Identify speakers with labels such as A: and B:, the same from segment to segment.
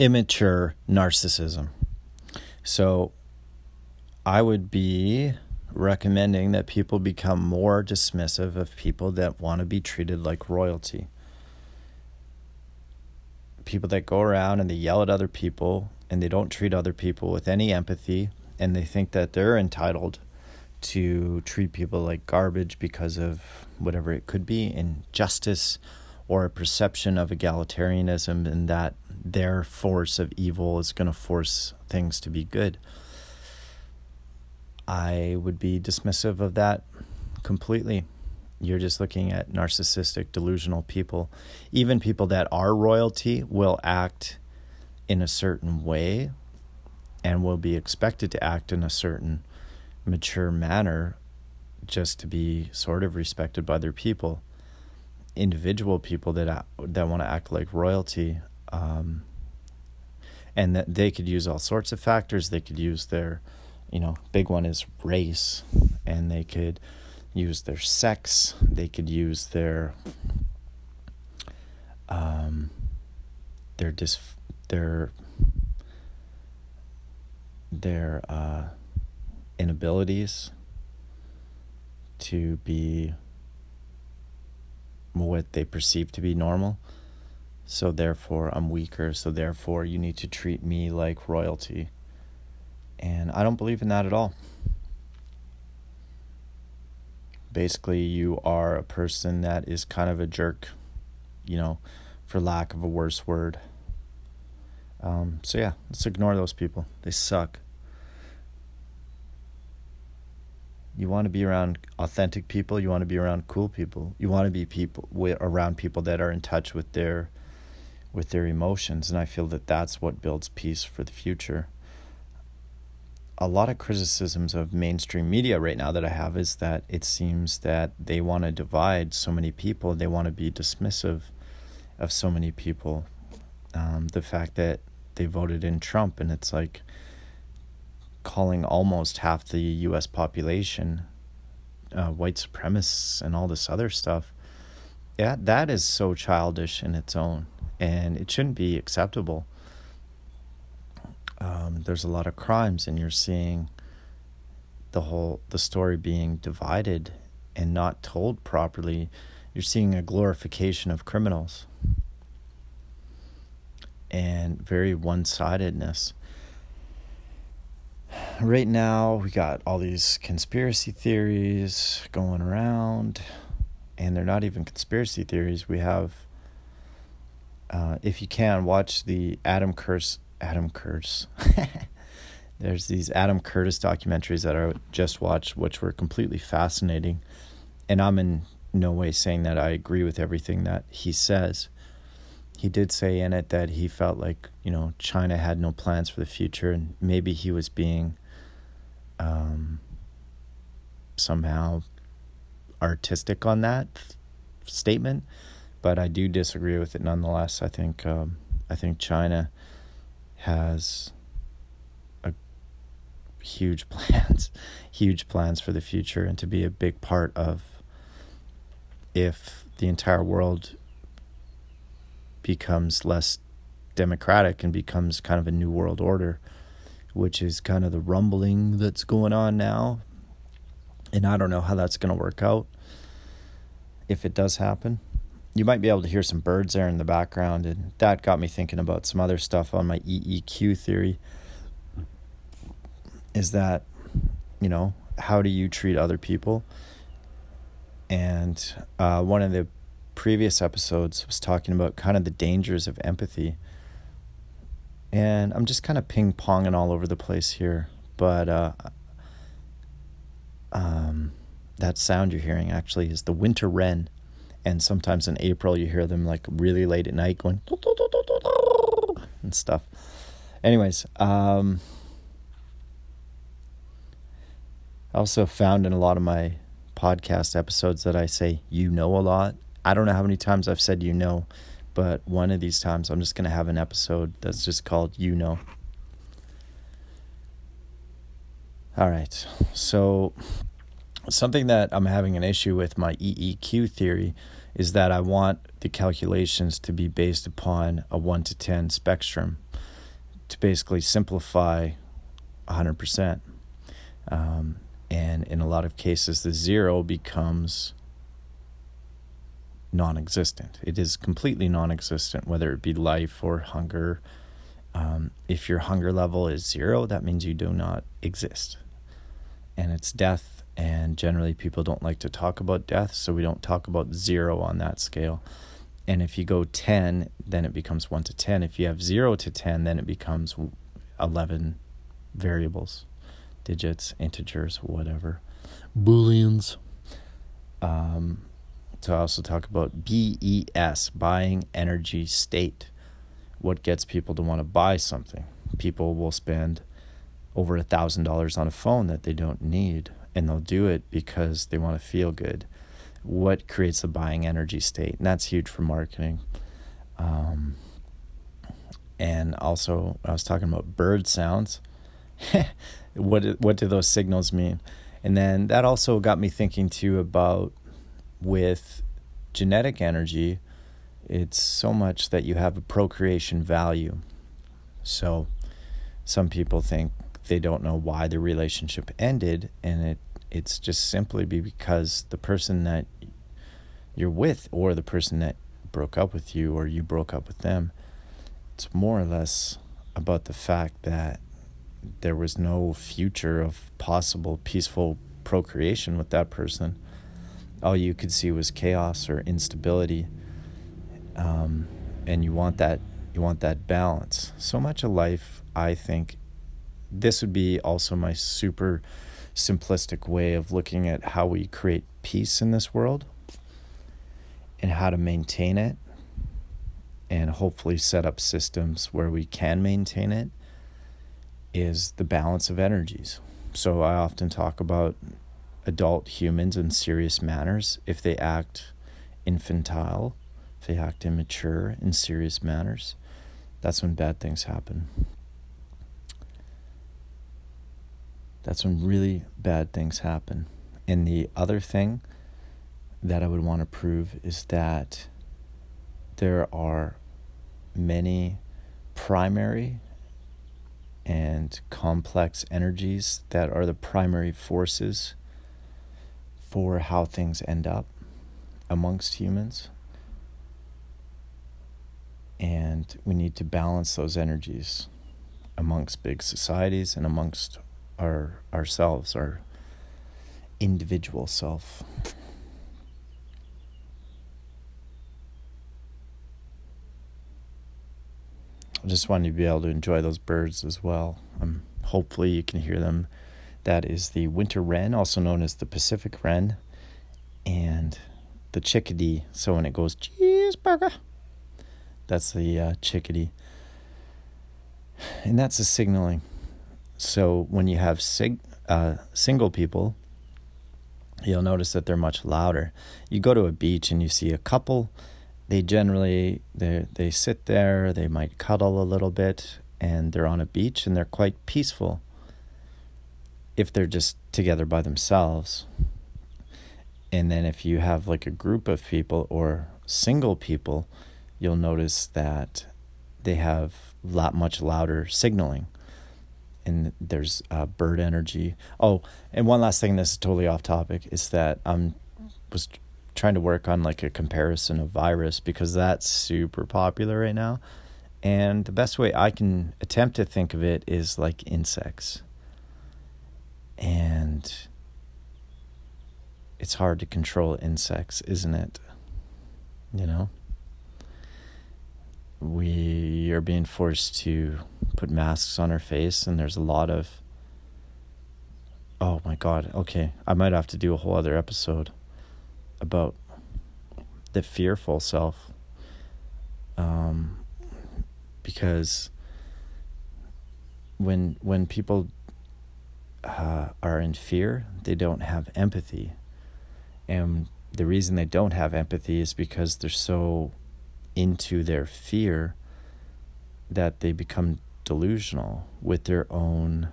A: immature narcissism. So I would be recommending that people become more dismissive of people that want to be treated like royalty. People that go around and they yell at other people and they don't treat other people with any empathy and they think that they're entitled to treat people like garbage because of whatever it could be injustice or a perception of egalitarianism and that their force of evil is going to force things to be good. I would be dismissive of that completely. You're just looking at narcissistic, delusional people. Even people that are royalty will act in a certain way and will be expected to act in a certain mature manner just to be sort of respected by their people. Individual people that that want to act like royalty, um, and that they could use all sorts of factors. They could use their, you know, big one is race, and they could use their sex. They could use their um, their dis their their uh, inabilities to be what they perceive to be normal. So therefore, I'm weaker. So therefore, you need to treat me like royalty. And I don't believe in that at all. Basically, you are a person that is kind of a jerk, you know, for lack of a worse word. Um, so yeah, let's ignore those people. They suck. You want to be around authentic people. You want to be around cool people. You want to be people around people that are in touch with their with their emotions, and I feel that that's what builds peace for the future. A lot of criticisms of mainstream media right now that I have is that it seems that they want to divide so many people. They want to be dismissive of so many people. Um, the fact that they voted in Trump, and it's like calling almost half the U.S. population uh, white supremacists and all this other stuff. Yeah, that is so childish in its own, and it shouldn't be acceptable. Um, there's a lot of crimes, and you're seeing the whole the story being divided and not told properly. You're seeing a glorification of criminals and very one sidedness. Right now, we got all these conspiracy theories going around, and they're not even conspiracy theories. We have, uh, if you can, watch the Adam Curse. Adam Curse. There's these Adam Curtis documentaries that I just watched, which were completely fascinating. And I'm in no way saying that I agree with everything that he says he did say in it that he felt like you know China had no plans for the future, and maybe he was being um, somehow artistic on that statement, but I do disagree with it nonetheless. I think um, I think China has a huge plans, huge plans for the future, and to be a big part of if the entire world becomes less democratic and becomes kind of a new world order, which is kind of the rumbling that's going on now. And I don't know how that's going to work out if it does happen. You might be able to hear some birds there in the background, and that got me thinking about some other stuff on my EEQ theory. Is that, you know, how do you treat other people? And uh, one of the previous episodes was talking about kind of the dangers of empathy. And I'm just kind of ping ponging all over the place here. But uh, um, that sound you're hearing actually is the winter wren. And sometimes in April, you hear them like really late at night going and stuff. Anyways, um, I also found in a lot of my podcast episodes that I say you know a lot I don't know how many times I've said you know, but one of these times I'm just going to have an episode that's just called You Know. All right. So, something that I'm having an issue with my EEQ theory is that I want the calculations to be based upon a 1 to 10 spectrum. to basically simplify 100%. Um, and in a lot of cases, the zero becomes non existent. It is completely non existent, whether it be life or hunger. Um, if your hunger level is zero, that means you do not exist. And it's death. And generally, people don't like to talk about death, so we don't talk about zero on that scale. And if you go 10, then it becomes 1 to 10. If you have 0 to 10, then it becomes 11 variables, digits, integers, whatever. Booleans. Um, to also talk about BES, buying energy state. What gets people to want to buy something? People will spend over a thousand dollars on a phone that they don't need, and they'll do it because they want to feel good. What creates a buying energy state? And that's huge for marketing. Um, and also, I was talking about bird sounds. what what do those signals mean? And then that also got me thinking too about with genetic energy, it's so much that you have a procreation value. So some people think they don't know why the relationship ended and it it's just simply because the person that you're with or the person that broke up with you or you broke up with them it's more or less about the fact that there was no future of possible peaceful procreation with that person. All you could see was chaos or instability um, and you want that you want that balance. So much of life i think this would be also my super simplistic way of looking at how we create peace in this world and how to maintain it and hopefully set up systems where we can maintain it is the balance of energies. So I often talk about adult humans in serious manners if they act infantile, if they act immature in serious manners, that's when bad things happen. That's when really bad things happen. And the other thing that I would want to prove is that there are many primary and complex energies that are the primary forces for how things end up amongst humans. And we need to balance those energies amongst big societies and amongst our ourselves, our individual self. I just wanted to be able to enjoy those birds as well. Um, hopefully, you can hear them that is the winter wren, also known as the Pacific wren, and the chickadee. So when it goes cheeseburger, that's the uh, chickadee. And that's the signaling. So when you have sig- uh, single people, you'll notice that they're much louder. You go to a beach and you see a couple. They generally they they sit there. They might cuddle a little bit, and they're on a beach and they're quite peaceful if they're just together by themselves. And then if you have like a group of people or single people, you'll notice that they have lot much louder signaling. And there's uh, bird energy. Oh, and one last thing. This is totally off topic. Is that I'm was trying to work on like a comparison of virus because that's super popular right now. And the best way I can attempt to think of it is like insects and it's hard to control insects, isn't it? You know? We are being forced to put masks on our face, and there's a lot of. Oh my god, okay. I might have to do a whole other episode about the fearful self. Um, because when when people uh, are in fear, they don't have empathy. And the reason they don't have empathy is because they're so into their fear that they become delusional with their own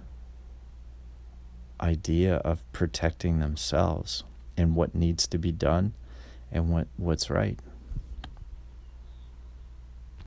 A: idea of protecting themselves and what needs to be done and what, what's right.